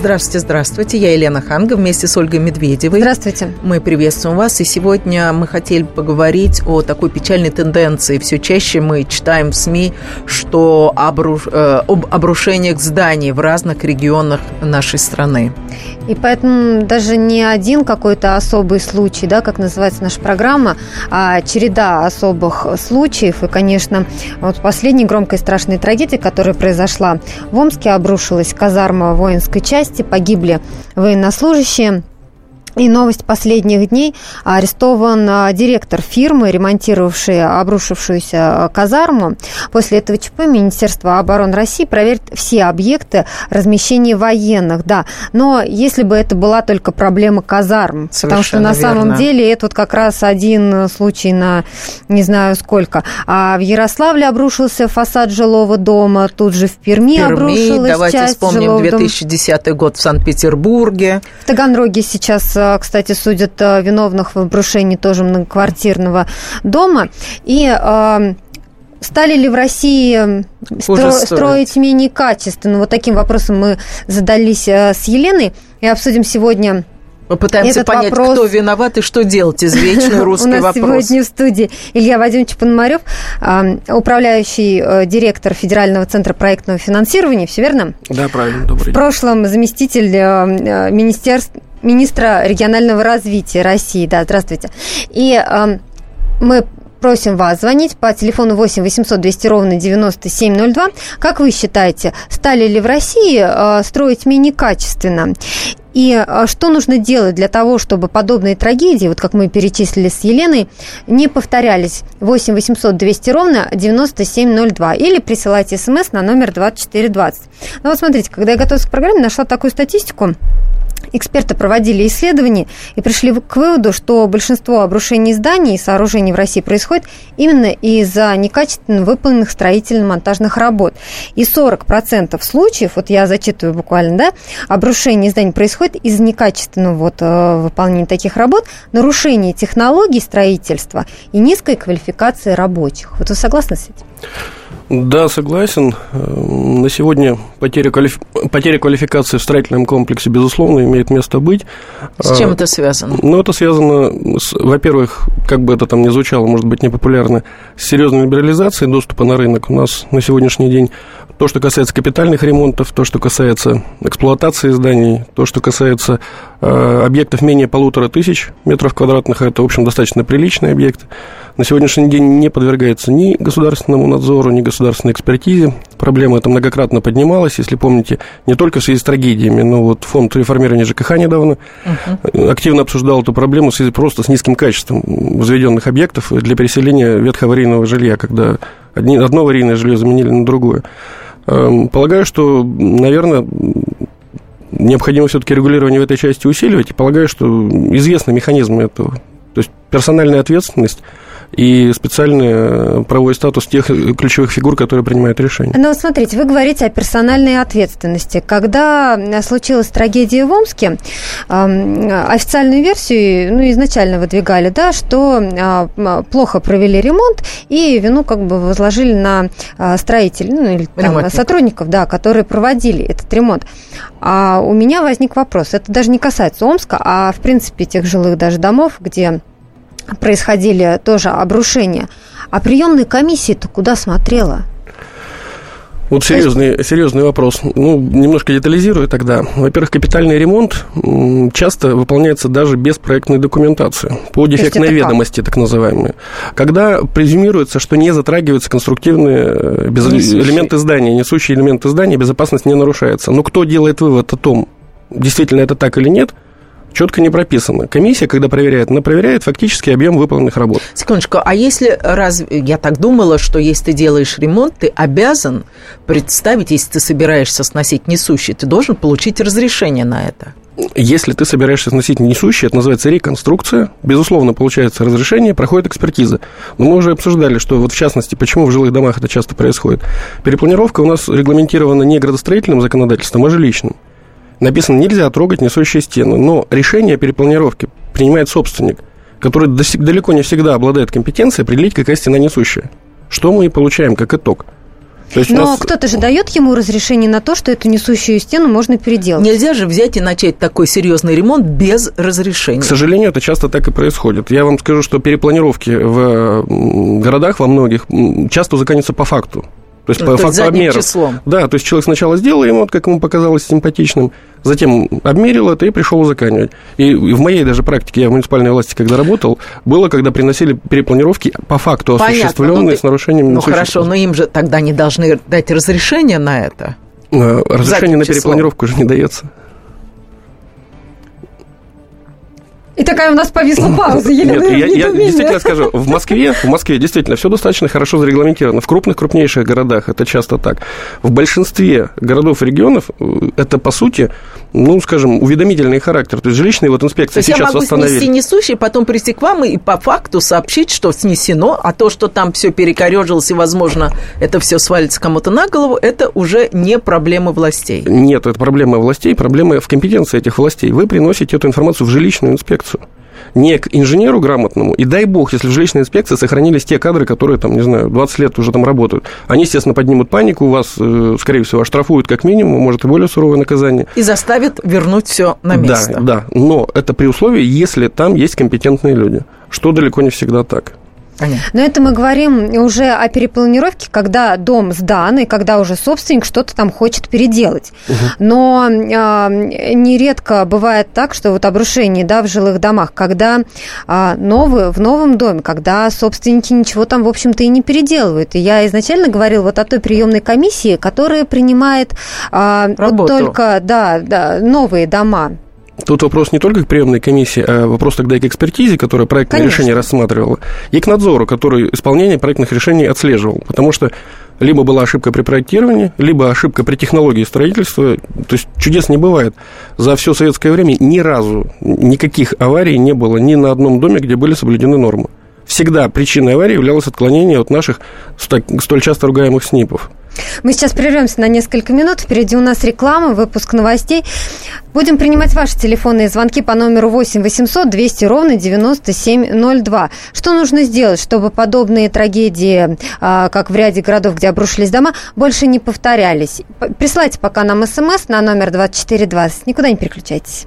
Здравствуйте, здравствуйте. Я Елена Ханга вместе с Ольгой Медведевой. Здравствуйте. Мы приветствуем вас. И сегодня мы хотели поговорить о такой печальной тенденции. Все чаще мы читаем в СМИ, что обруш... э, об обрушениях зданий в разных регионах нашей страны. И поэтому даже не один какой-то особый случай, да, как называется наша программа, а череда особых случаев. И, конечно, вот последней громкой страшной трагедии, которая произошла в Омске, обрушилась казарма воинской части, погибли военнослужащие. И новость последних дней. Арестован а, директор фирмы, ремонтировавшей обрушившуюся а, казарму. После этого ЧП Министерство обороны России проверит все объекты размещения военных. Да, но если бы это была только проблема казарм, Совершенно потому что на верно. самом деле это вот как раз один случай на не знаю сколько. А в Ярославле обрушился фасад жилого дома, тут же в Перми, Перми обрушилась давайте часть вспомним 2010 дома. год в Санкт-Петербурге. В Таганроге сейчас кстати, судят э, виновных в обрушении тоже многоквартирного дома. И э, Стали ли в России стро- строить менее качественно? Вот таким вопросом мы задались э, с Еленой и обсудим сегодня мы пытаемся Этот понять, вопрос... кто виноват и что делать. Извечный русский вопрос. У нас сегодня в студии Илья Вадимович Пономарев, управляющий директор Федерального центра проектного финансирования. Все верно? Да, правильно. Добрый день. В прошлом заместитель министерства министра регионального развития России. Да, здравствуйте. И э, мы просим вас звонить по телефону 8 800 200 ровно 9702. Как вы считаете, стали ли в России э, строить менее качественно? И э, что нужно делать для того, чтобы подобные трагедии, вот как мы перечислили с Еленой, не повторялись? 8 800 200 ровно 9702. Или присылайте смс на номер 2420. Ну вот смотрите, когда я готовилась к программе, нашла такую статистику. Эксперты проводили исследования и пришли к выводу, что большинство обрушений зданий и сооружений в России происходит именно из-за некачественно выполненных строительно-монтажных работ. И 40% случаев, вот я зачитываю буквально, да, обрушение зданий происходит из-за некачественного вот, э, выполнения таких работ, нарушения технологий строительства и низкой квалификации рабочих. Вот вы согласны с этим? Да, согласен. На сегодня потеря, квалиф... потеря квалификации в строительном комплексе, безусловно, имеет место быть. С чем это связано? Ну, это связано, с, во-первых, как бы это там ни звучало, может быть, непопулярно, с серьезной либерализацией доступа на рынок. У нас на сегодняшний день то, что касается капитальных ремонтов, то, что касается эксплуатации зданий, то, что касается э, объектов менее полутора тысяч метров квадратных, это, в общем, достаточно приличные объекты, на сегодняшний день не подвергается ни государственному надзору, ни государственной экспертизе. Проблема эта многократно поднималась, если помните, не только в связи с трагедиями, но вот фонд реформирования ЖКХ недавно uh-huh. активно обсуждал эту проблему в связи просто с низким качеством возведенных объектов для переселения ветхоаварийного жилья, когда одно аварийное жилье заменили на другое. Эм, полагаю, что, наверное, необходимо все-таки регулирование в этой части усиливать, и полагаю, что известны механизмы этого. То есть персональная ответственность и специальный э, правовой статус тех ключевых фигур, которые принимают решения. Ну, смотрите, вы говорите о персональной ответственности. Когда случилась трагедия в Омске, официальную версию ну, изначально выдвигали, да, что плохо провели ремонт и вину как бы возложили на строителей, ну, или там, сотрудников, да, которые проводили этот ремонт. А у меня возник вопрос, это даже не касается Омска, а в принципе тех жилых даже домов, где происходили тоже обрушения. А приемная комиссия-то куда смотрела? Вот серьезный, серьезный вопрос. Ну, немножко детализирую тогда. Во-первых, капитальный ремонт часто выполняется даже без проектной документации, по дефектной ведомости, как? так называемые. Когда презюмируется, что не затрагиваются конструктивные э, без... элементы здания, несущие элементы здания, безопасность не нарушается. Но кто делает вывод о том, действительно это так или нет – четко не прописано. Комиссия, когда проверяет, она проверяет фактически объем выполненных работ. Секундочку, а если раз я так думала, что если ты делаешь ремонт, ты обязан представить, если ты собираешься сносить несущий, ты должен получить разрешение на это? Если ты собираешься сносить несущий, это называется реконструкция. Безусловно, получается разрешение, проходит экспертиза. Но мы уже обсуждали, что вот в частности, почему в жилых домах это часто происходит. Перепланировка у нас регламентирована не градостроительным законодательством, а жилищным. Написано «нельзя трогать несущие стены», но решение о перепланировке принимает собственник, который далеко не всегда обладает компетенцией определить, какая стена несущая. Что мы и получаем как итог – то есть Но нас... кто-то же дает ему разрешение на то, что эту несущую стену можно переделать. Нельзя же взять и начать такой серьезный ремонт без разрешения. К сожалению, это часто так и происходит. Я вам скажу, что перепланировки в городах во многих часто заканчиваются по факту. То есть, ну, по то факту обмеров. Числом. Да, то есть человек сначала сделал ремонт, как ему показалось симпатичным, затем обмерил это и пришел заканчивать. И в моей даже практике, я в муниципальной власти когда работал, было, когда приносили перепланировки по факту осуществленные ну, с нарушением... Ну хорошо, но им же тогда не должны дать разрешение на это. Э, разрешение на перепланировку уже не дается. И такая у нас повисла пауза, Елена. Нет, я, я действительно скажу, в Москве, в Москве действительно все достаточно хорошо зарегламентировано. В крупных, крупнейших городах это часто так. В большинстве городов и регионов э, это, по сути, ну, скажем, уведомительный характер. То есть жилищные вот инспекции сейчас я могу восстановили. снести несущий, потом прийти к вам и по факту сообщить, что снесено, а то, что там все перекорежилось и, возможно, это все свалится кому-то на голову, это уже не проблема властей. Нет, это проблема властей, проблема в компетенции этих властей. Вы приносите эту информацию в жилищную инспекцию инспекцию не к инженеру грамотному, и дай бог, если в жилищной инспекции сохранились те кадры, которые, там, не знаю, 20 лет уже там работают. Они, естественно, поднимут панику, вас, э, скорее всего, оштрафуют как минимум, может, и более суровое наказание. И заставят вернуть все на место. Да, да, но это при условии, если там есть компетентные люди, что далеко не всегда так. Понятно. Но это мы говорим уже о перепланировке, когда дом сдан, и когда уже собственник что-то там хочет переделать. Угу. Но э, нередко бывает так, что вот обрушение да, в жилых домах, когда э, новые, в новом доме, когда собственники ничего там, в общем-то, и не переделывают. И я изначально говорила вот о той приемной комиссии, которая принимает э, вот только да, да, новые дома. Тут вопрос не только к приемной комиссии, а вопрос тогда и к экспертизе, которая проектное Конечно. решение рассматривала, и к надзору, который исполнение проектных решений отслеживал. Потому что либо была ошибка при проектировании, либо ошибка при технологии строительства. То есть чудес не бывает. За все советское время ни разу никаких аварий не было ни на одном доме, где были соблюдены нормы. Всегда причиной аварии являлось отклонение от наших столь часто ругаемых СНИПов. Мы сейчас прервемся на несколько минут. Впереди у нас реклама, выпуск новостей. Будем принимать ваши телефонные звонки по номеру 8 800 200 ровно 9702. Что нужно сделать, чтобы подобные трагедии, а, как в ряде городов, где обрушились дома, больше не повторялись? Присылайте пока нам смс на номер 2420. Никуда не переключайтесь.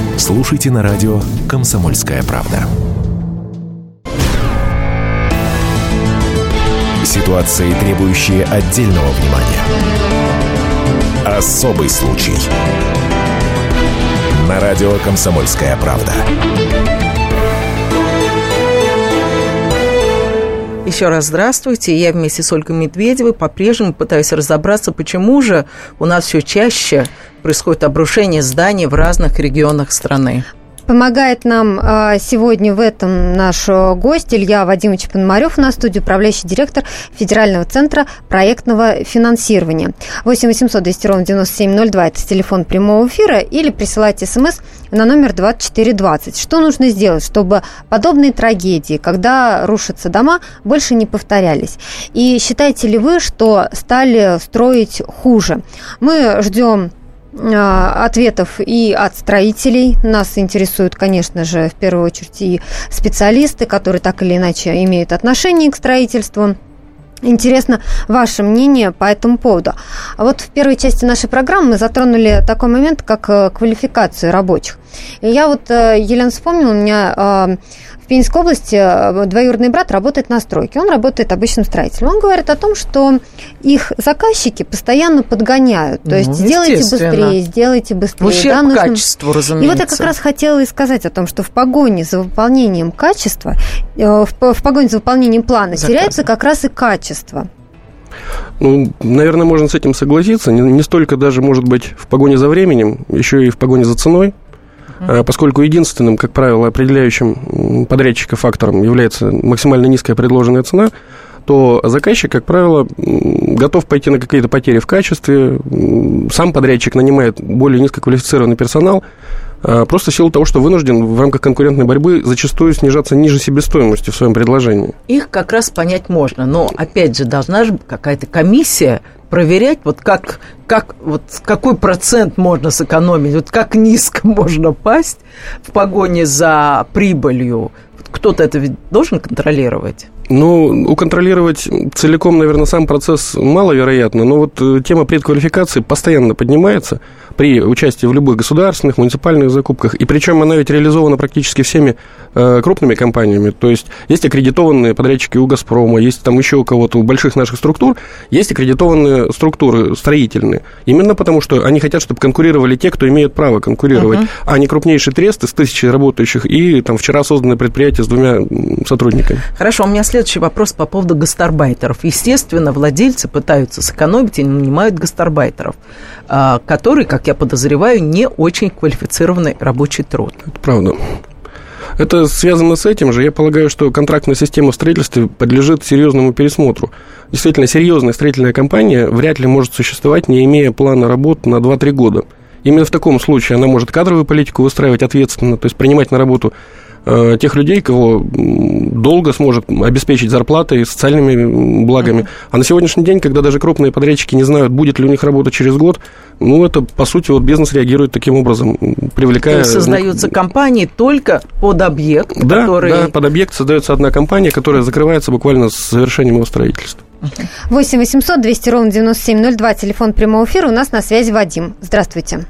Слушайте на радио «Комсомольская правда». Ситуации, требующие отдельного внимания. Особый случай. На радио «Комсомольская правда». Еще раз здравствуйте. Я вместе с Ольгой Медведевой по-прежнему пытаюсь разобраться, почему же у нас все чаще происходит обрушение зданий в разных регионах страны. Помогает нам а, сегодня в этом наш э, гость Илья Вадимович Пономарев на студии, управляющий директор Федерального центра проектного финансирования. 8 800 200 ровно 9702 – это телефон прямого эфира, или присылайте смс на номер 2420. Что нужно сделать, чтобы подобные трагедии, когда рушатся дома, больше не повторялись? И считаете ли вы, что стали строить хуже? Мы ждем ответов и от строителей. Нас интересуют, конечно же, в первую очередь и специалисты, которые так или иначе имеют отношение к строительству. Интересно ваше мнение по этому поводу. А вот в первой части нашей программы мы затронули такой момент, как э, квалификацию рабочих. И я вот, э, Елена, вспомнила, у меня э, Пензенской области э, двоюродный брат работает на стройке. Он работает обычным строителем. Он говорит о том, что их заказчики постоянно подгоняют. То ну, есть сделайте быстрее, сделайте быстрее. Ущерб да, нужно... качеству, разумеется. И вот я как раз хотела и сказать о том, что в погоне за выполнением качества, э, в, в погоне за выполнением плана Заказы. теряется как раз и качество. Ну, наверное, можно с этим согласиться. Не, не столько даже, может быть, в погоне за временем, еще и в погоне за ценой. Uh-huh. поскольку единственным, как правило, определяющим подрядчика фактором является максимально низкая предложенная цена, то заказчик, как правило, готов пойти на какие-то потери в качестве, сам подрядчик нанимает более низкоквалифицированный персонал, а, просто в силу того, что вынужден в рамках конкурентной борьбы зачастую снижаться ниже себестоимости в своем предложении. Их как раз понять можно, но опять же должна же какая-то комиссия проверять, вот как, как вот какой процент можно сэкономить, вот как низко можно пасть в погоне за прибылью. Кто-то это ведь должен контролировать. Ну, уконтролировать целиком, наверное, сам процесс маловероятно, но вот э, тема предквалификации постоянно поднимается при участии в любых государственных, муниципальных закупках, и причем она ведь реализована практически всеми э, крупными компаниями, то есть есть аккредитованные подрядчики у «Газпрома», есть там еще у кого-то, у больших наших структур, есть аккредитованные структуры строительные, именно потому что они хотят, чтобы конкурировали те, кто имеет право конкурировать, uh-huh. а не крупнейшие тресты с тысячей работающих и там вчера созданное предприятие с двумя сотрудниками. Хорошо, у меня след следующий вопрос по поводу гастарбайтеров. Естественно, владельцы пытаются сэкономить и нанимают гастарбайтеров, а, которые, как я подозреваю, не очень квалифицированный рабочий труд. Это правда. Это связано с этим же. Я полагаю, что контрактная система в строительстве подлежит серьезному пересмотру. Действительно, серьезная строительная компания вряд ли может существовать, не имея плана работ на 2-3 года. Именно в таком случае она может кадровую политику выстраивать ответственно, то есть принимать на работу Э, тех людей, кого долго сможет обеспечить зарплатой, социальными благами. А на сегодняшний день, когда даже крупные подрядчики не знают, будет ли у них работа через год, ну, это, по сути, вот бизнес реагирует таким образом, привлекая... То есть создаются компании только под объект, да, который... Да, под объект создается одна компания, которая закрывается буквально с завершением его строительства. 8 800 200 ровно 9702, телефон прямого эфира. У нас на связи Вадим. Здравствуйте.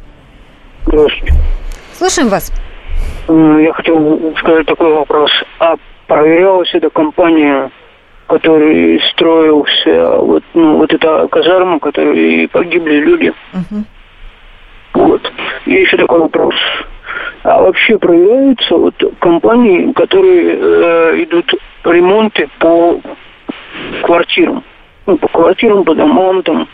Здравствуйте. Слушаем вас. Я хотел сказать такой вопрос. А проверялась эта компания, которая строился, вот, ну, вот эта казарма, в которой погибли люди? Uh-huh. Вот. И еще такой вопрос. А вообще проверяются вот компании, которые э, идут ремонты по квартирам? Ну, по квартирам, по домам там.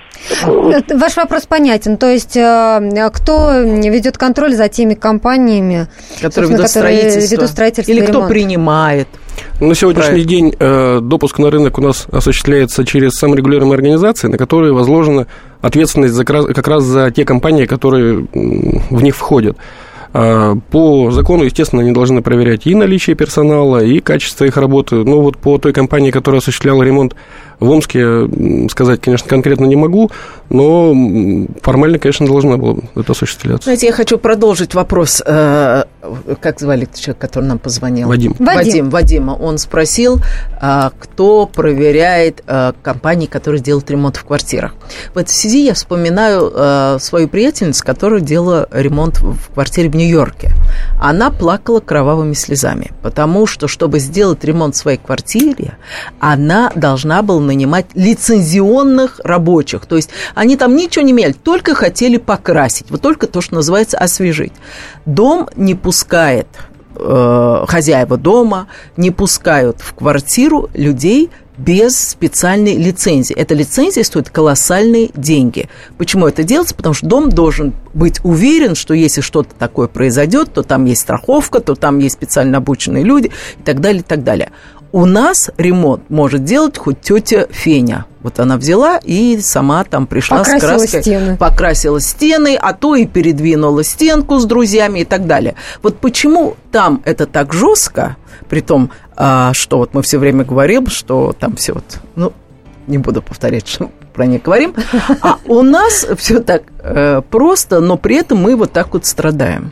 Э, ваш вопрос понятен. То есть, э, кто ведет контроль за теми компаниями, которые ведут, которые строительство. ведут строительство? Или кто принимает? На сегодняшний Проект. день э, допуск на рынок у нас осуществляется через саморегулируемые организации, на которые возложена ответственность за, как раз за те компании, которые в них входят. А, по закону, естественно, они должны проверять и наличие персонала, и качество их работы. Ну, вот по той компании, которая осуществляла ремонт в Омске, сказать, конечно, конкретно не могу, но формально, конечно, должна была это осуществляться. Знаете, я хочу продолжить вопрос. Э, как звали человек, который нам позвонил? Вадим. Вадим. Вадим Вадима. Он спросил, а, кто проверяет э, компании, которые делают ремонт в квартирах. В этой связи я вспоминаю э, свою приятельницу, которая делала ремонт в квартире в Нью Нью-Йорке, она плакала кровавыми слезами, потому что, чтобы сделать ремонт в своей квартире, она должна была нанимать лицензионных рабочих. То есть они там ничего не меняли, только хотели покрасить, вот только то, что называется освежить. Дом не пускает э, хозяева дома не пускают в квартиру людей без специальной лицензии. Эта лицензия стоит колоссальные деньги. Почему это делается? Потому что дом должен быть уверен, что если что-то такое произойдет, то там есть страховка, то там есть специально обученные люди и так далее, и так далее. У нас ремонт может делать хоть тетя Феня. Вот она взяла и сама там пришла покрасила с краской, стены. покрасила стены, а то и передвинула стенку с друзьями и так далее. Вот почему там это так жестко, при том, а, что вот мы все время говорим, что там все вот, ну, не буду повторять, что про них говорим, а у нас все так э, просто, но при этом мы вот так вот страдаем.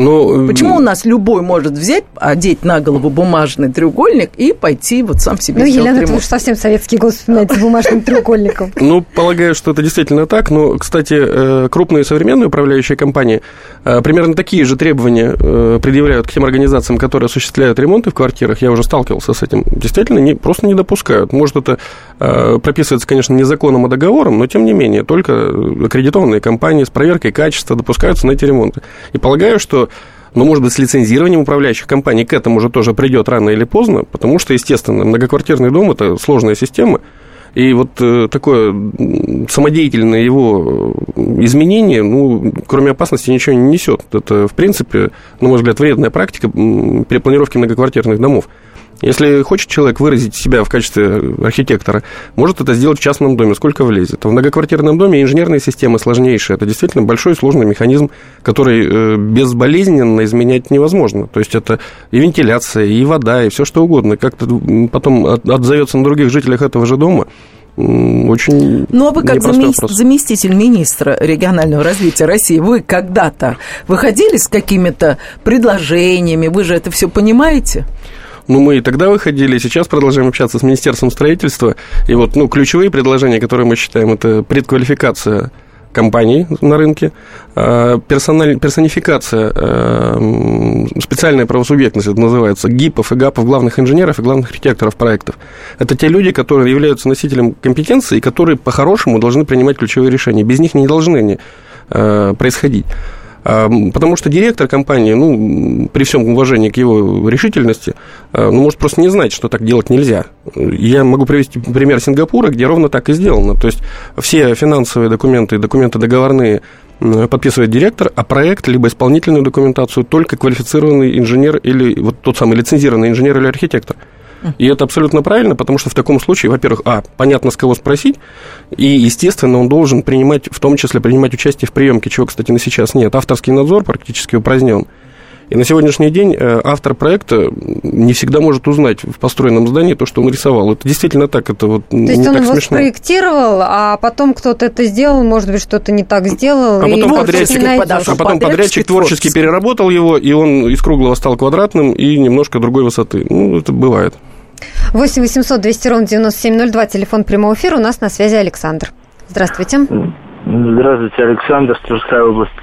Ну, Почему у нас любой может взять, одеть на голову бумажный треугольник и пойти вот сам себе Ну, Елена, ты уж совсем советский год вспоминаете с бумажным треугольником. Ну, полагаю, что это действительно так. Но, кстати, э, крупные современные управляющие компании э, примерно такие же требования э, предъявляют к тем организациям, которые осуществляют ремонты в квартирах. Я уже сталкивался с этим. Действительно, не, просто не допускают. Может, это прописывается, конечно, не законом, а договором, но, тем не менее, только аккредитованные компании с проверкой качества допускаются на эти ремонты. И полагаю, что но, может быть, с лицензированием управляющих компаний к этому уже тоже придет рано или поздно, потому что, естественно, многоквартирный дом – это сложная система, И вот э, такое самодеятельное его изменение, ну, кроме опасности, ничего не несет. Это, в принципе, на мой взгляд, вредная практика перепланировки многоквартирных домов. Если хочет человек выразить себя в качестве архитектора, может это сделать в частном доме, сколько влезет. В многоквартирном доме инженерные системы сложнейшие. Это действительно большой сложный механизм, который э, безболезненно изменять невозможно. То есть это и вентиляция, и вода, и все что угодно. Как-то потом отзовется на других жителях этого же дома очень Ну, а вы как замес... заместитель министра регионального развития России, вы когда-то выходили с какими-то предложениями, вы же это все понимаете? Ну, мы и тогда выходили, сейчас продолжаем общаться с Министерством строительства. И вот, ну, ключевые предложения, которые мы считаем, это предквалификация компаний на рынке, а, персональ, персонификация, а, специальная правосубъектность, это называется, ГИПов и ГАПов, главных инженеров и главных архитекторов проектов. Это те люди, которые являются носителем компетенции и которые по-хорошему должны принимать ключевые решения. Без них не должны они а, происходить. Потому что директор компании, ну, при всем уважении к его решительности, а, ну, может просто не знать, что так делать нельзя. Я могу привести пример Сингапура, где ровно так и сделано. То есть все финансовые документы, документы договорные подписывает директор, а проект либо исполнительную документацию только квалифицированный инженер или вот тот самый лицензированный инженер или архитектор. И это абсолютно правильно, потому что в таком случае, во-первых, а, понятно, с кого спросить, и, естественно, он должен принимать, в том числе принимать участие в приемке, чего, кстати, на сейчас нет. Авторский надзор практически упразднен. И на сегодняшний день э, автор проекта не всегда может узнать в построенном здании то, что он рисовал. Это действительно так, это вот То есть он его смешно. спроектировал, а потом кто-то это сделал, может быть, что-то не так сделал. А потом подрядчик, а потом подрядчик творчески переработал его, и он из круглого стал квадратным и немножко другой высоты. Ну, это бывает. 8 800 200 ровно 9702, телефон прямого эфира. У нас на связи Александр. Здравствуйте. Здравствуйте, Александр, Тверская область.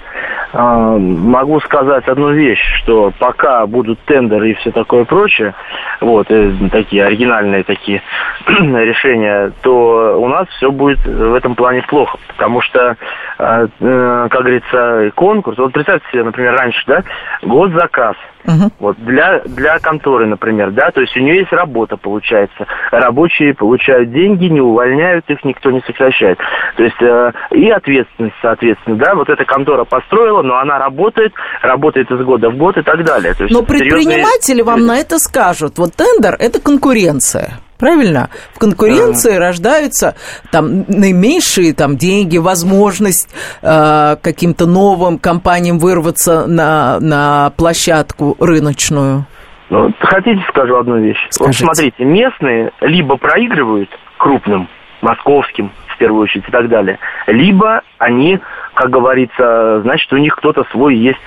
А, могу сказать одну вещь, что пока будут тендеры и все такое прочее, вот, э, такие оригинальные такие решения, то у нас все будет в этом плане плохо, потому что, а, э, как говорится, конкурс, вот представьте себе, например, раньше, да, госзаказ – Угу. Вот для, для конторы, например, да, то есть у нее есть работа, получается. Рабочие получают деньги, не увольняют их, никто не сокращает. То есть э, и ответственность, соответственно, да, вот эта контора построила, но она работает, работает из года в год и так далее. То есть но предприниматели серьезные... вам на это скажут. Вот тендер – это конкуренция. Правильно? В конкуренции да. рождаются там наименьшие там деньги, возможность э, каким-то новым компаниям вырваться на, на площадку рыночную. Ну, хотите, скажу одну вещь. Скажите. Вот смотрите, местные либо проигрывают крупным, московским, в первую очередь, и так далее, либо они, как говорится, значит, у них кто-то свой есть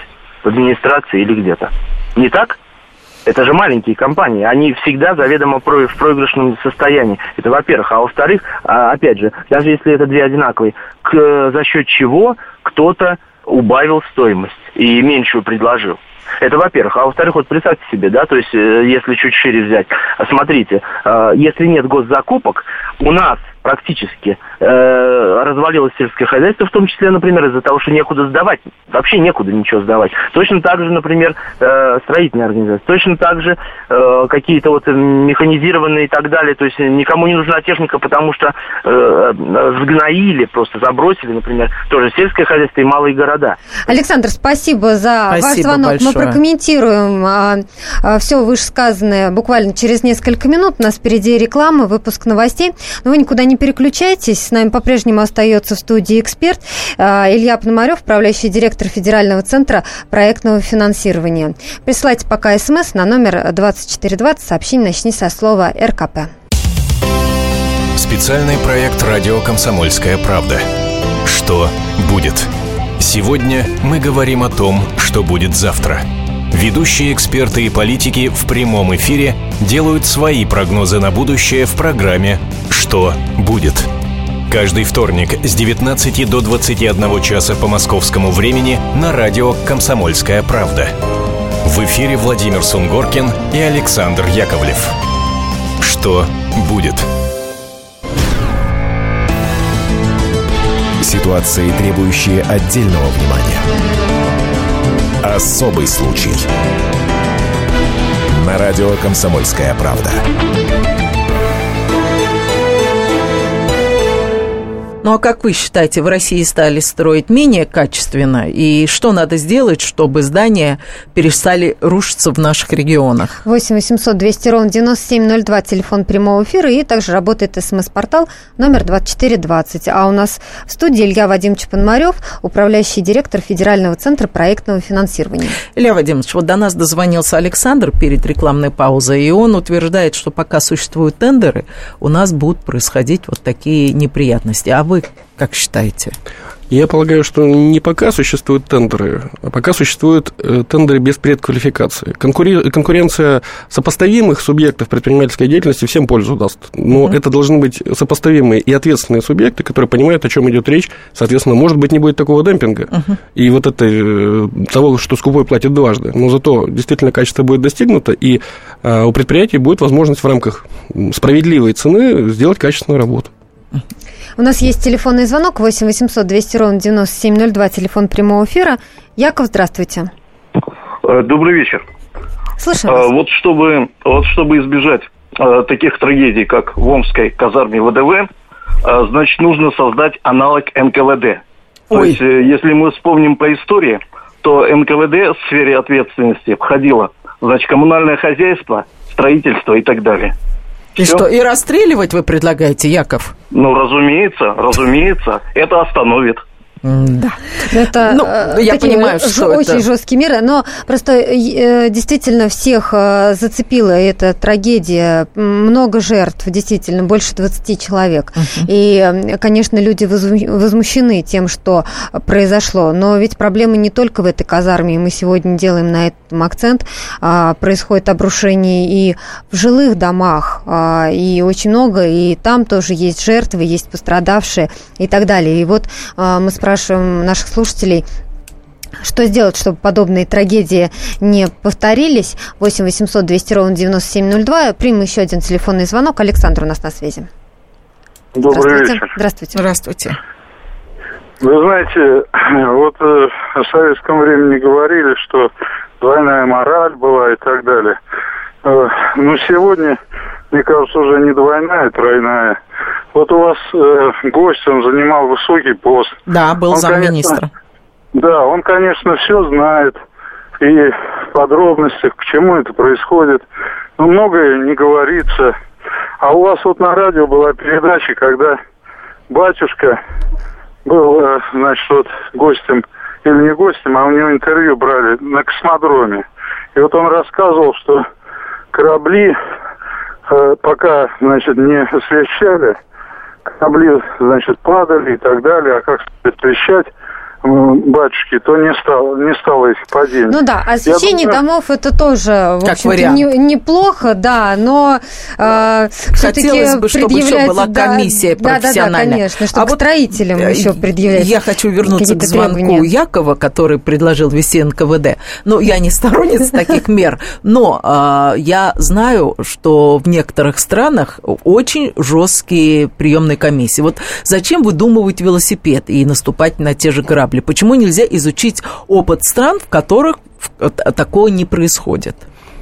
в администрации или где-то. Не так? Это же маленькие компании, они всегда заведомо в проигрышном состоянии. Это во-первых. А во-вторых, а, опять же, даже если это две одинаковые, к, за счет чего кто-то убавил стоимость и меньшую предложил. Это во-первых. А во-вторых, вот представьте себе, да, то есть, э, если чуть шире взять, смотрите, э, если нет госзакупок, у нас практически э, развалилось сельское хозяйство, в том числе, например, из-за того, что некуда сдавать, вообще некуда ничего сдавать. Точно так же, например, э, строительные организации, точно так же э, какие-то вот механизированные и так далее, то есть никому не нужна техника, потому что э, сгноили, просто забросили, например, тоже сельское хозяйство и малые города. Александр, спасибо за спасибо ваш звонок. Большое. Мы прокомментируем а, а, все вышесказанное буквально через несколько минут. У нас впереди реклама, выпуск новостей. Но вы никуда не переключайтесь. С нами по-прежнему остается в студии эксперт а, Илья Пономарев, управляющий директор Федерального центра проектного финансирования. Присылайте пока смс на номер 2420. Сообщение начни со слова РКП. Специальный проект «Радио Комсомольская правда». Что будет? Сегодня мы говорим о том, что будет завтра – Ведущие эксперты и политики в прямом эфире делают свои прогнозы на будущее в программе «Что будет?». Каждый вторник с 19 до 21 часа по московскому времени на радио «Комсомольская правда». В эфире Владимир Сунгоркин и Александр Яковлев. Что будет? Ситуации, требующие отдельного внимания. Особый случай. На радио «Комсомольская правда». Ну а как вы считаете, в России стали строить менее качественно? И что надо сделать, чтобы здания перестали рушиться в наших регионах? 8 800 200 ровно 9702, телефон прямого эфира, и также работает смс-портал номер 2420. А у нас в студии Илья Вадимович Пономарев, управляющий директор Федерального центра проектного финансирования. Илья Вадимович, вот до нас дозвонился Александр перед рекламной паузой, и он утверждает, что пока существуют тендеры, у нас будут происходить вот такие неприятности. А вы как считаете? Я полагаю, что не пока существуют тендеры, а пока существуют э, тендеры без предквалификации. Конкури... Конкуренция сопоставимых субъектов предпринимательской деятельности всем пользу даст. Но uh-huh. это должны быть сопоставимые и ответственные субъекты, которые понимают, о чем идет речь. Соответственно, может быть, не будет такого демпинга. Uh-huh. И вот это э, того, что скупой платит дважды. Но зато действительно качество будет достигнуто, и э, у предприятий будет возможность в рамках справедливой цены сделать качественную работу. У нас есть телефонный звонок 8 800 200 ровно 9702, телефон прямого эфира. Яков, здравствуйте. Э, добрый вечер. Вас. Э, вот чтобы, вот чтобы избежать э, таких трагедий, как в Омской казарме ВДВ, значит, нужно создать аналог НКВД. Ой. То есть, если мы вспомним по истории, то НКВД в сфере ответственности входило, значит, коммунальное хозяйство, строительство и так далее. И Все? что, и расстреливать вы предлагаете, Яков? Ну, разумеется, разумеется. Это остановит. Да. Это ну, э, я понимаю, что очень это... жесткие меры, но просто э, действительно всех э, зацепила эта трагедия. Много жертв, действительно, больше 20 человек. Uh-huh. И, конечно, люди возмущены тем, что произошло. Но ведь проблема не только в этой казарме, и мы сегодня делаем на этом акцент. А, происходит обрушение и в жилых домах, а, и очень много, и там тоже есть жертвы, есть пострадавшие и так далее. И вот а, мы спрашиваем спрашиваем наших слушателей, что сделать, чтобы подобные трагедии не повторились? 8 800 200 ровно 9702. Примем еще один телефонный звонок. Александр у нас на связи. Добрый Здравствуйте. вечер. Здравствуйте. Здравствуйте. Вы знаете, вот э, в советском времени говорили, что двойная мораль была и так далее. Э, но сегодня, мне кажется, уже не двойная, а тройная. Вот у вас э, гость, он занимал высокий пост. Да, был замминистра. Да, он, конечно, все знает и в подробностях, к чему это происходит. Но многое не говорится. А у вас вот на радио была передача, когда батюшка был, э, значит, вот гостем, или не гостем, а у него интервью брали на космодроме. И вот он рассказывал, что корабли э, пока, значит, не освещали, корабли, значит, падали и так далее, а как освещать батюшки, то не стало, не стало их падения. Ну да, освещение думаю, домов это тоже, в общем-то, не, неплохо, да, но э, Хотелось бы, чтобы еще была комиссия да, профессиональная. Да, да, конечно, чтобы а к строителям вот еще предъявлять Я хочу вернуться к звонку требования. Якова, который предложил вести НКВД. Ну, я не сторонница таких мер, но э, я знаю, что в некоторых странах очень жесткие приемные комиссии. Вот зачем выдумывать велосипед и наступать на те же корабли? Корабли. Почему нельзя изучить опыт стран, в которых такого не происходит?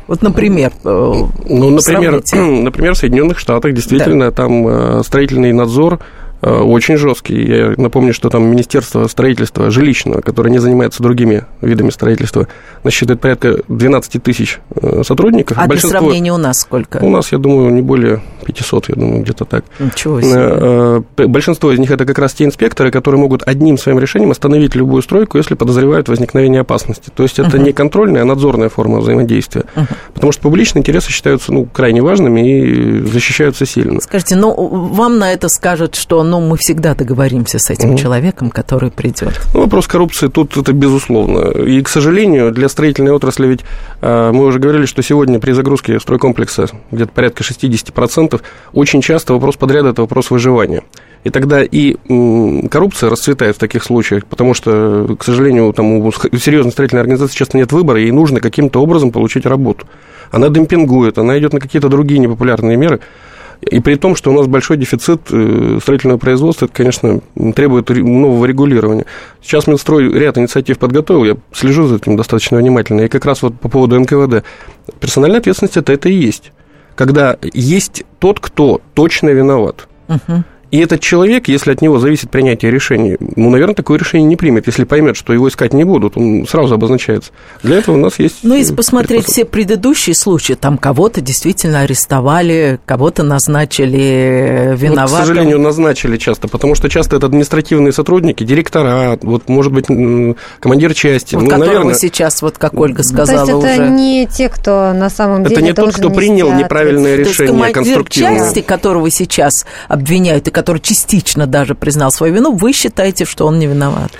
Вот, например, э, ну, например, например, в Соединенных Штатах действительно да. там э, строительный надзор Э, очень жесткий. Я напомню, что там Министерство строительства жилищного, которое не занимается другими видами строительства, насчитывает порядка 12 тысяч э, сотрудников. А Большинство... для сравнения у нас сколько? У нас, я думаю, не более 500, я думаю, где-то так. Ничего себе. Э, большинство из них это как раз те инспекторы, которые могут одним своим решением остановить любую стройку, если подозревают возникновение опасности. То есть это uh-huh. не контрольная, а надзорная форма взаимодействия. Uh-huh. Потому что публичные интересы считаются ну, крайне важными и защищаются сильно. Скажите, но вам на это скажут, что но мы всегда договоримся с этим mm человеком, который придет. Ну, вопрос коррупции тут это безусловно. И, к сожалению, для строительной отрасли ведь э, мы уже говорили, что сегодня при загрузке стройкомплекса где-то порядка 60%, очень часто вопрос подряда – это вопрос выживания. И тогда и коррупция расцветает в таких случаях, потому что, к сожалению, там у серьезной строительной организации часто нет выбора, и нужно каким-то образом получить работу. Она демпингует, она идет на какие-то другие непопулярные меры. И при том, что у нас большой дефицит э, строительного производства, это, конечно, требует нового регулирования. Сейчас Минстрой ряд инициатив подготовил, я слежу за этим достаточно внимательно. И как раз вот по поводу НКВД. Персональная ответственность это, это и есть. Когда есть тот, кто точно виноват. Угу. И этот человек, если от него зависит принятие решений, ну, наверное, такое решение не примет. Если поймет, что его искать не будут, он сразу обозначается. Для этого у нас есть... Ну, если посмотреть все предыдущие случаи, там кого-то действительно арестовали, кого-то назначили виноватым. Вот, к сожалению, назначили часто, потому что часто это административные сотрудники, директора, вот, может быть, командир части. Вот ну, которого наверное, сейчас, вот как Ольга сказала То есть это уже. не те, кто на самом деле это не тот, кто принял неправильное То есть решение командир конструктивное. части, которого сейчас обвиняют и который частично даже признал свою вину, вы считаете, что он не виноват?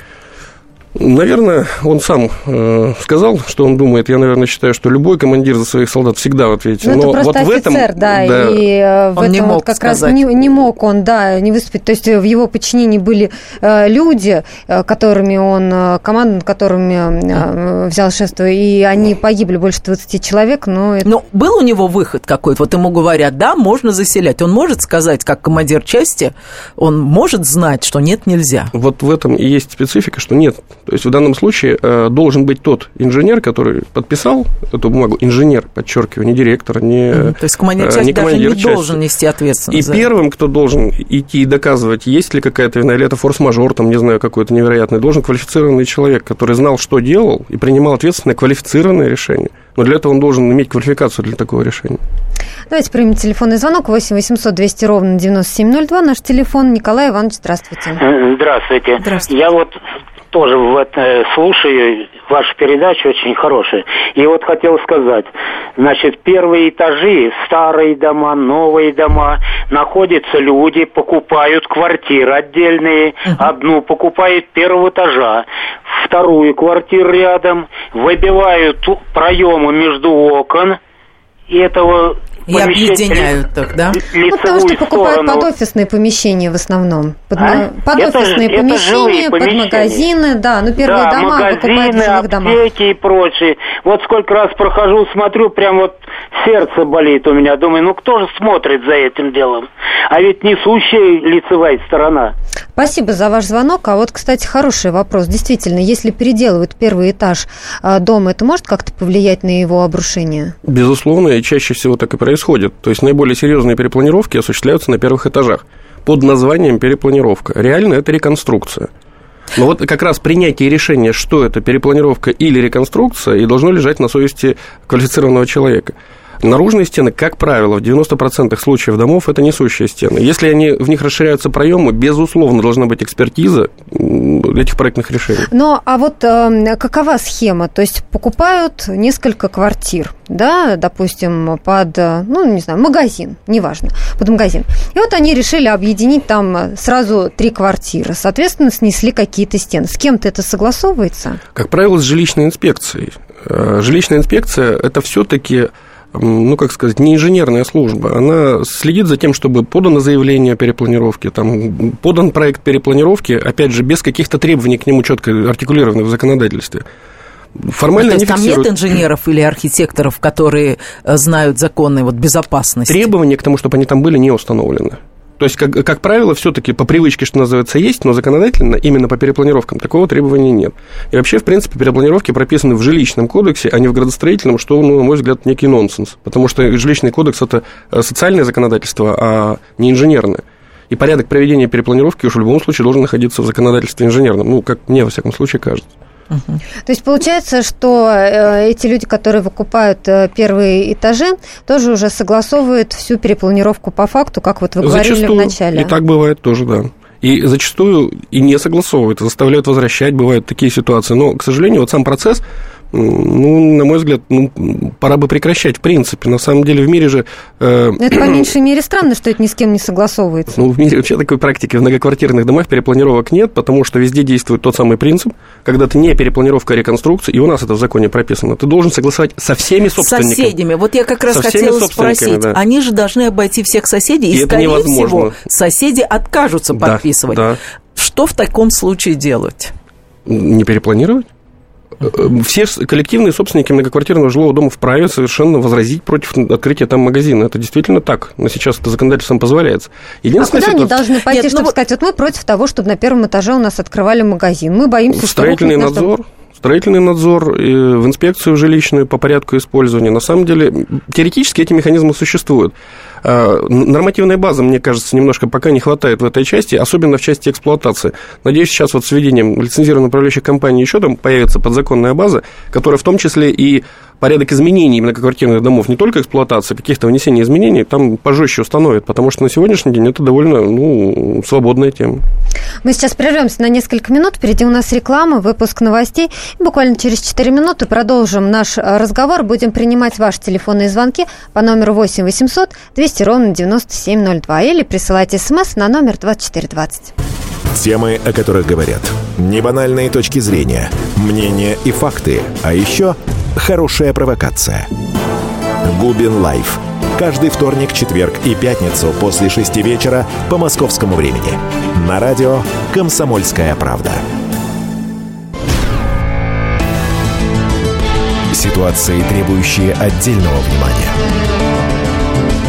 Наверное, он сам э, сказал, что он думает. Я, наверное, считаю, что любой командир за своих солдат всегда в ответе. Ну, это Но просто вот в этом, офицер, да, и э, в Он этом не вот мог как сказать. раз не, не мог он, да, не выступить. То есть в его подчинении были э, люди, э, которыми он, э, команда, над которыми э, взял шефство, и они погибли больше 20 человек, но это... Но был у него выход какой-то? Вот ему говорят, да, можно заселять. Он может сказать, как командир части, он может знать, что нет, нельзя. Вот в этом и есть специфика, что нет. То есть в данном случае э, должен быть тот инженер, который подписал эту бумагу, инженер, подчеркиваю, не директор, не. То есть командир э, части не даже командир не части. должен нести И ответственность. за это. первым, кто должен идти и доказывать, есть ли какая-то вина, или это форс-мажор, там, не знаю, какой-то невероятный, должен квалифицированный человек, который знал, что делал, и принимал ответственное квалифицированное решение. Но для этого он должен иметь квалификацию для такого решения. Давайте примем телефонный звонок 8 800 200 ровно 9702. Наш телефон. Николай Иванович, здравствуйте. Здравствуйте. Здравствуйте. Я вот тоже в это, слушаю вашу передачу, очень хорошая. И вот хотел сказать, значит, первые этажи, старые дома, новые дома, находятся люди, покупают квартиры отдельные, одну покупают первого этажа, вторую квартиру рядом, выбивают проемы между окон, и этого И объединяют их, да? Ну, потому что покупают под офисные помещения в основном. Под, А? под Это офисные это помещения, под помещения. магазины, да. Ну, первые да, дома магазины, покупают в жилых домах. аптеки и прочее. Вот сколько раз прохожу, смотрю, прям вот сердце болит у меня. Думаю, ну кто же смотрит за этим делом? А ведь несущая лицевая сторона. Спасибо за ваш звонок. А вот, кстати, хороший вопрос. Действительно, если переделывают первый этаж а, дома, это может как-то повлиять на его обрушение? Безусловно, и чаще всего так и происходит. То есть наиболее серьезные перепланировки осуществляются на первых этажах под названием перепланировка. Реально это реконструкция. Но вот как раз принятие решения, что это перепланировка или реконструкция, и должно лежать на совести квалифицированного человека. Наружные стены, как правило, в 90% случаев домов это несущие стены. Если они, в них расширяются проемы, безусловно, должна быть экспертиза этих проектных решений. Но, а вот э, какова схема? То есть покупают несколько квартир, да, допустим, под, э, ну, не знаю, магазин, неважно, под магазин. И вот они решили объединить там сразу три квартиры. Соответственно, снесли какие-то стены. С кем-то это согласовывается? Как правило, с жилищной инспекцией. Э, Жилищная инспекция – это все-таки ну, как сказать, не инженерная служба. Она следит за тем, чтобы подано заявление о перепланировке, там, подан проект перепланировки, опять же, без каких-то требований к нему четко артикулированных в законодательстве. Формально Ну, то есть там фиксируют. нет инженеров или архитекторов, которые э, знают законы вот, безопасности? Требования к тому, чтобы они там были, не установлены. То есть, как, как правило, все-таки по привычке, что называется, есть, но законодательно именно по перепланировкам такого требования нет. И вообще, в принципе, перепланировки прописаны в жилищном кодексе, а не в градостроительном, что, ну, на мой взгляд, некий нонсенс. Потому что жилищный кодекс – это э, социальное законодательство, а не инженерное. И порядок проведения перепланировки уж в любом случае должен находиться в законодательстве инженерном. Ну, как мне, во всяком случае, кажется. То есть получается, что э, эти люди, которые выкупают э, первые этажи, тоже уже согласовывают всю перепланировку по факту, как вот вы говорили Зачастую. в начале. И так бывает тоже, да. И зачастую и не согласовывают, заставляют возвращать, бывают такие ситуации. Но, к сожалению, вот сам процесс, ну, на мой взгляд, ну, пора бы прекращать, в принципе. На самом деле в мире же... Э, это по меньшей мере странно, что это ни с кем не согласовывается. ну, в мире вообще такой практики в многоквартирных домах перепланировок нет, потому что везде действует тот самый принцип, когда ты не перепланировка, а реконструкция, и у нас это в законе прописано, ты должен согласовать со всеми собственниками. соседями. Вот я как раз Со всеми хотела собственниками, спросить. да. Они же должны обойти всех соседей, и, И это скорее невозможно. всего, соседи откажутся Да, подписывать. да. Что в таком случае делать? Не перепланировать? Все с- коллективные собственники многоквартирного жилого дома вправе совершенно возразить против открытия там магазина. Это действительно так. Но сейчас это законодательством позволяется. А Единственная куда они ситуация- должны пойти, Нет, ну чтобы вот- сказать, вот мы против того, чтобы на первом этаже у нас открывали магазин. Мы боимся, что Строительный рухнет наш дом». надзор. строительный надзор, в инспекцию жилищную по порядку использования. На самом деле, теоретически эти механизмы существуют. А, нормативной базы, мне кажется, немножко пока не хватает в этой части, особенно в части эксплуатации. Надеюсь, сейчас вот с введением лицензированной управляющей компании еще там появится подзаконная база, которая в том числе и порядок изменений многоквартирных домов, не только эксплуатации, каких-то внесений изменений, там пожестче установят, потому что на сегодняшний день это довольно ну, свободная тема. Мы сейчас прервемся на несколько минут, впереди у нас реклама, выпуск новостей. Буквально через 4 минуты продолжим наш разговор, будем принимать ваши телефонные звонки по номеру 8 800 200 ровно 9702 или присылайте смс на номер 2420. Темы, о которых говорят. Небанальные точки зрения, мнения и факты. А еще хорошая провокация. Губин Live. Каждый вторник, четверг и пятницу после шести вечера по московскому времени. На радио «Комсомольская правда». Ситуации, требующие отдельного внимания.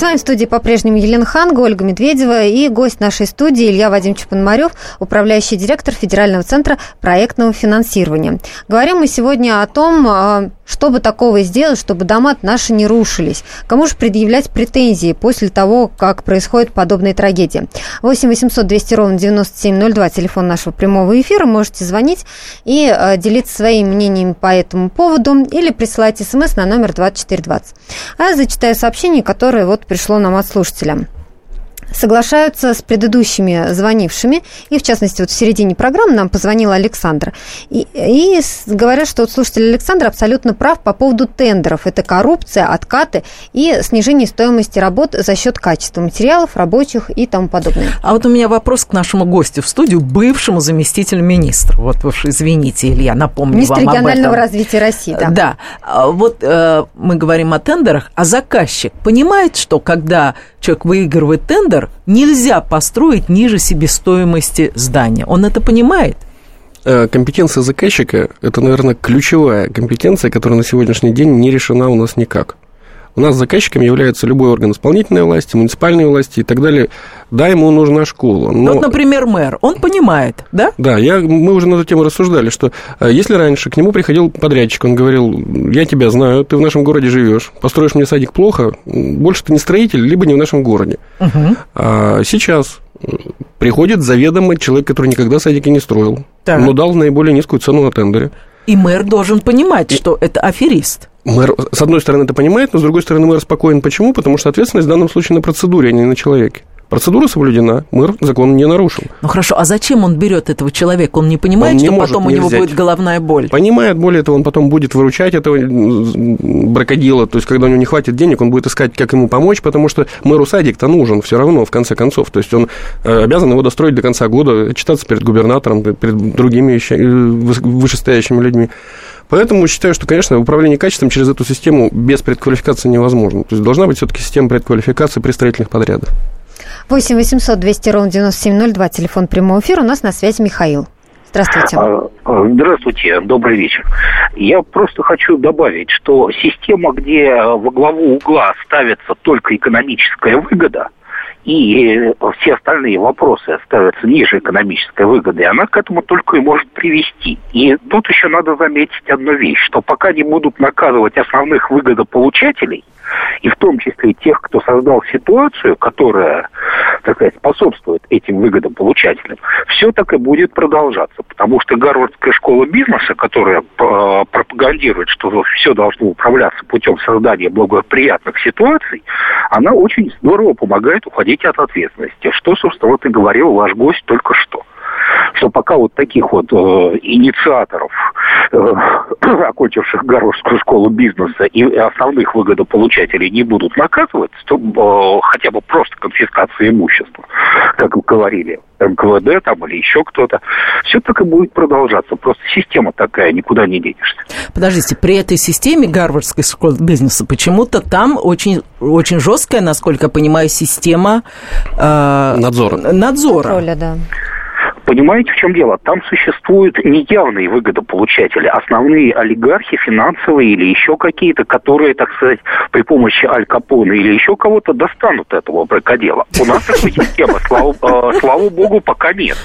С вами в студии по-прежнему Елена Ханга, Ольга Медведева и гость нашей студии Илья Вадимович Пономарев, управляющий директор Федерального центра проектного финансирования. Говорим мы сегодня о том, а, что бы такого сделать, чтобы дома наши не рушились? Кому же предъявлять претензии после того, как происходит подобная трагедия? 8 800 200 ровно 9702, телефон нашего прямого эфира. Можете звонить и э, делиться своими мнениями по этому поводу или присылать смс на номер 2420. А я зачитаю сообщение, которое вот пришло нам от слушателя соглашаются с предыдущими звонившими, и в частности вот в середине программы нам позвонил Александр, и, и говорят, что вот слушатель Александр абсолютно прав по поводу тендеров. Это коррупция, откаты и снижение стоимости работ за счет качества материалов, рабочих и тому подобное. А вот у меня вопрос к нашему гостю в студию, бывшему заместителю министра. Вот вы извините, Илья, напомню Министр вам регионального развития России, да. Да. А вот э, мы говорим о тендерах, а заказчик понимает, что когда человек выигрывает тендер, нельзя построить ниже себестоимости здания. Он это понимает? Э, компетенция заказчика – это, наверное, ключевая компетенция, которая на сегодняшний день не решена у нас никак. У нас заказчиком является любой орган исполнительной власти, муниципальной власти и так далее. Да, ему нужна школа. Но... Вот, например, мэр, он понимает, да? Да, я, мы уже на эту тему рассуждали, что э, если раньше к нему приходил подрядчик, он говорил, я тебя знаю, ты в нашем городе живешь, построишь мне садик плохо, больше ты не строитель, либо не в нашем городе. Угу. А сейчас э, приходит заведомо человек, который никогда садики не строил, так. но дал наиболее низкую цену на тендере. И мэр должен понимать, и... что это аферист. Мэр, с одной стороны, это понимает, но с другой стороны, мэр спокоен. Почему? Потому что ответственность в данном случае на процедуре, а не на человеке. Процедура соблюдена, мэр закон не нарушил. Ну хорошо, а зачем он берет этого человека? Он не понимает, он не что потом у него взять. будет головная боль? Понимает, более того, он потом будет выручать этого бракодила. То есть, когда у него не хватит денег, он будет искать, как ему помочь, потому что мэру садик-то нужен все равно, в конце концов. То есть, он э, обязан его достроить до конца года, читаться перед губернатором, перед другими э, вышестоящими людьми. Поэтому считаю, что, конечно, управление качеством через эту систему без предквалификации невозможно. То есть должна быть все-таки система предквалификации при строительных подрядах. 8 800 200 ровно 9702, телефон прямого эфира. У нас на связи Михаил. Здравствуйте. А, а, здравствуйте, добрый вечер. Я просто хочу добавить, что система, где во главу угла ставится только экономическая выгода – и все остальные вопросы ставятся ниже экономической выгоды, она к этому только и может привести. И тут еще надо заметить одну вещь, что пока не будут наказывать основных выгодополучателей, и в том числе тех, кто создал ситуацию, которая, так сказать, способствует этим выгодополучателям, все так и будет продолжаться. Потому что Гарвардская школа бизнеса, которая э, пропагандирует, что все должно управляться путем создания благоприятных ситуаций, она очень здорово помогает уходить от ответственности. Что, собственно, вот и говорил ваш гость только что что пока вот таких вот э, инициаторов, э, окончивших Гарвардскую школу бизнеса и основных выгодополучателей не будут наказывать, то э, хотя бы просто конфискация имущества, как вы говорили, МКВД там или еще кто-то, все так и будет продолжаться. Просто система такая, никуда не денешься. Подождите, при этой системе Гарвардской школы бизнеса почему-то там очень, очень жесткая, насколько я понимаю, система э, надзора. Надзора. Контроля, да. Понимаете, в чем дело? Там существуют неявные выгодополучатели, основные олигархи финансовые или еще какие-то, которые, так сказать, при помощи Аль Капона или еще кого-то достанут этого бракодела. У нас такой системы, слава, э, слава богу, пока нет.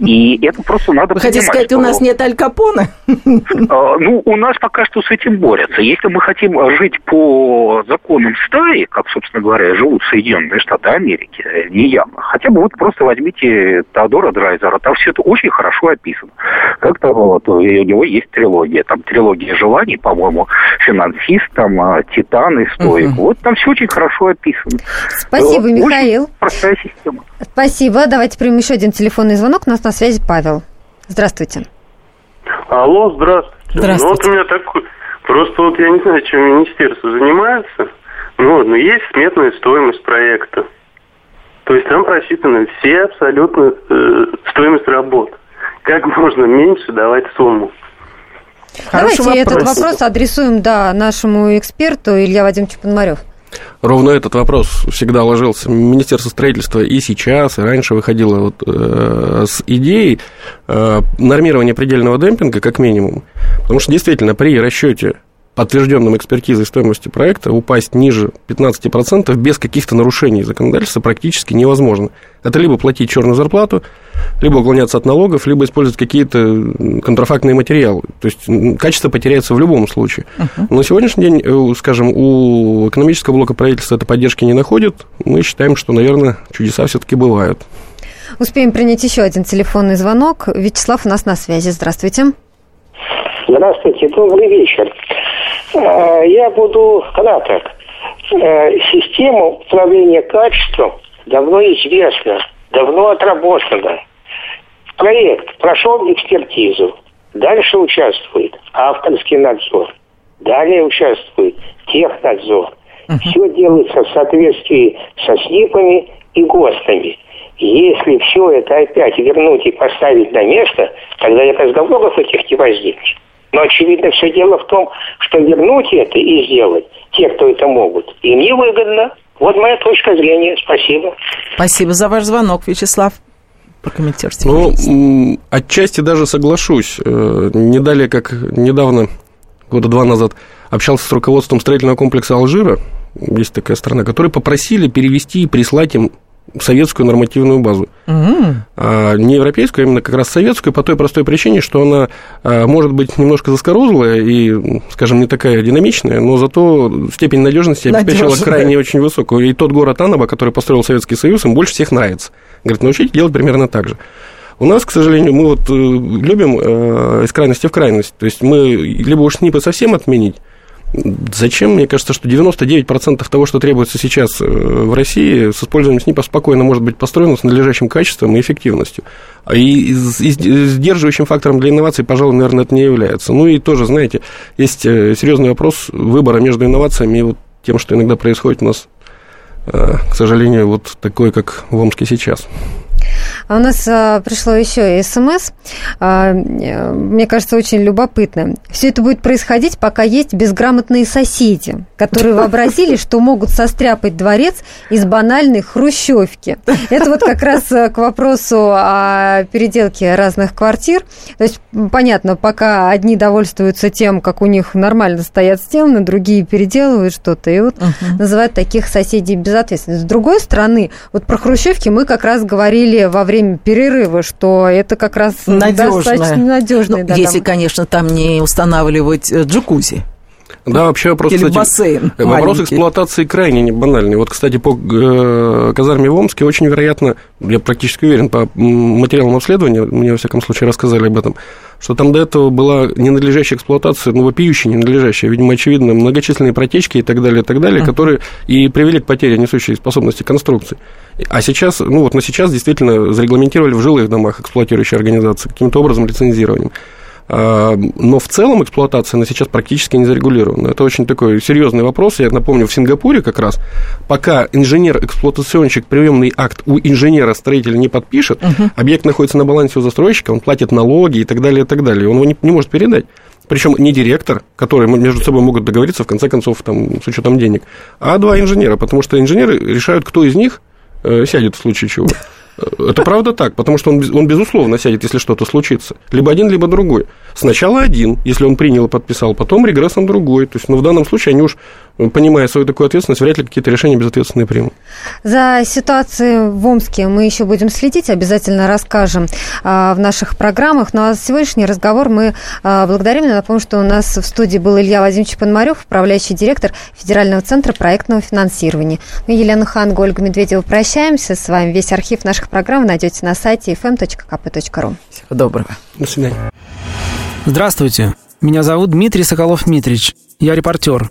И это просто надо Вы хотите сказать, что... у нас нет Аль Капона? Э, ну, у нас пока что с этим борются. Если мы хотим жить по законам стаи, как, собственно говоря, живут Соединенные Штаты Америки, неявно, хотя бы вот просто возьмите Теодора Драйзера, там все это очень хорошо описано. Как там вот, у него есть трилогия, там трилогия желаний, по-моему, финансист, там, а, Титан и Стоик. Угу. Вот там все очень хорошо описано. Спасибо, очень Михаил. Простая система. Спасибо. Давайте примем еще один телефонный звонок. У нас на связи Павел. Здравствуйте. Алло, здравствуйте. Здравствуйте. Ну вот у меня такой... Просто вот я не знаю, чем министерство занимается. Ну, но есть сметная стоимость проекта. То есть там просчитаны все абсолютно э, стоимость работ. Как можно меньше давать сумму? Хороший Давайте вопрос. этот вопрос адресуем да, нашему эксперту Илья Вадимович Пономарев. Ровно этот вопрос всегда ложился. Министерство строительства и сейчас, и раньше выходило вот, э, с идеей э, нормирования предельного демпинга, как минимум. Потому что действительно при расчете подтвержденным экспертизой стоимости проекта упасть ниже 15% без каких-то нарушений законодательства практически невозможно. Это либо платить черную зарплату, либо уклоняться от налогов, либо использовать какие-то контрафактные материалы. То есть качество потеряется в любом случае. Uh-huh. Но на сегодняшний день, э, скажем, у экономического блока правительства это поддержки не находит. Мы считаем, что, наверное, чудеса все-таки бывают. Успеем принять еще один телефонный звонок. Вячеслав у нас на связи. Здравствуйте. Здравствуйте, добрый вечер. Э, я буду краток. Э, система управления качеством давно известна, давно отработана. Проект прошел экспертизу, дальше участвует авторский надзор, далее участвует технадзор. Uh-huh. Все делается в соответствии со СНИПами и ГОСТами. Если все это опять вернуть и поставить на место, тогда и разговоров этих не возникнет. Но, очевидно, все дело в том, что вернуть это и сделать те, кто это могут, им невыгодно. Вот моя точка зрения. Спасибо. Спасибо за ваш звонок, Вячеслав. Прокомментируйте. Ну, отчасти даже соглашусь. Э, не далее, как недавно, года два назад, общался с руководством строительного комплекса Алжира, есть такая страна, которые попросили перевести и прислать им советскую нормативную базу. Mm. А, не европейскую, а именно как раз советскую, по той простой причине, что она а, может быть немножко заскорузлая и, скажем, не такая динамичная, но зато степень надежности обеспечила Надежная. крайне очень высокую. И тот город Анаба, который построил Советский Союз, им больше всех нравится. Говорит, научите делать примерно так же. У нас, к сожалению, мы вот э, любим э, из крайности в крайность. То есть мы либо уж СНИПы совсем отменить, Зачем? Мне кажется, что 99% того, что требуется сейчас э, в России, с использованием СНИПа спокойно может быть построено с надлежащим качеством и эффективностью. И сдерживающим фактором для инноваций, пожалуй, наверное, это не является. Ну и тоже, знаете, есть э, серьезный вопрос выбора между инновациями и вот тем, что иногда происходит у нас, э, к сожалению, вот такое, как в Омске сейчас. А у нас а, пришло еще смс, а, мне кажется, очень любопытно. Все это будет происходить, пока есть безграмотные соседи, которые вообразили, что могут состряпать дворец из банальной хрущевки. Это вот как раз э, к вопросу о переделке разных квартир. То есть, понятно, пока одни довольствуются тем, как у них нормально стоят стены, другие переделывают что-то, и вот uh-huh. называют таких соседей безответственными. С другой стороны, вот про хрущевки мы как раз говорили во время перерыва, что это как раз Надежное. достаточно надежный. Ну, да, если, там... конечно, там не устанавливать э, джакузи. Да, вообще вопрос, Или кстати, бассейн вопрос маленький. эксплуатации крайне не банальный. Вот, кстати, по э, казарме в Омске очень вероятно, я практически уверен, по материалам обследования, мне, во всяком случае, рассказали об этом, что там до этого была ненадлежащая эксплуатация, ну, вопиющая ненадлежащая, видимо, очевидно, многочисленные протечки и так далее, и так далее, uh-huh. которые и привели к потере несущей способности конструкции. А сейчас, ну, вот на сейчас действительно зарегламентировали в жилых домах эксплуатирующие организации каким-то образом лицензированием. А, но в целом эксплуатация на сейчас практически не зарегулирована. Это очень такой серьезный вопрос. Я напомню, в Сингапуре как раз, пока инженер-эксплуатационщик приемный акт у инженера-строителя не подпишет, угу. объект находится на балансе у застройщика, он платит налоги и так далее, и так далее. Он его не, не может передать. Причем не директор, который между собой могут договориться, в конце концов, там, с учетом денег, а два инженера, потому что инженеры решают, кто из них э, сядет в случае чего. Это правда так, потому что он, он безусловно сядет, если что-то случится. Либо один, либо другой. Сначала один, если он принял и подписал, потом регрессом другой. То есть, ну, в данном случае они уж, понимая свою такую ответственность, вряд ли какие-то решения безответственные примут. За ситуацией в Омске мы еще будем следить, обязательно расскажем а, в наших программах. Ну а сегодняшний разговор мы а, благодарим. Я напомню, что у нас в студии был Илья Владимирович Пономарев, управляющий директор Федерального центра проектного финансирования. Мы, Елена Хан, Ольга Медведева, прощаемся с вами. Весь архив наших программ найдете на сайте fm.kp.ru. Всего доброго. До свидания. Здравствуйте. Меня зовут Дмитрий Соколов-Дмитрич. Я репортер.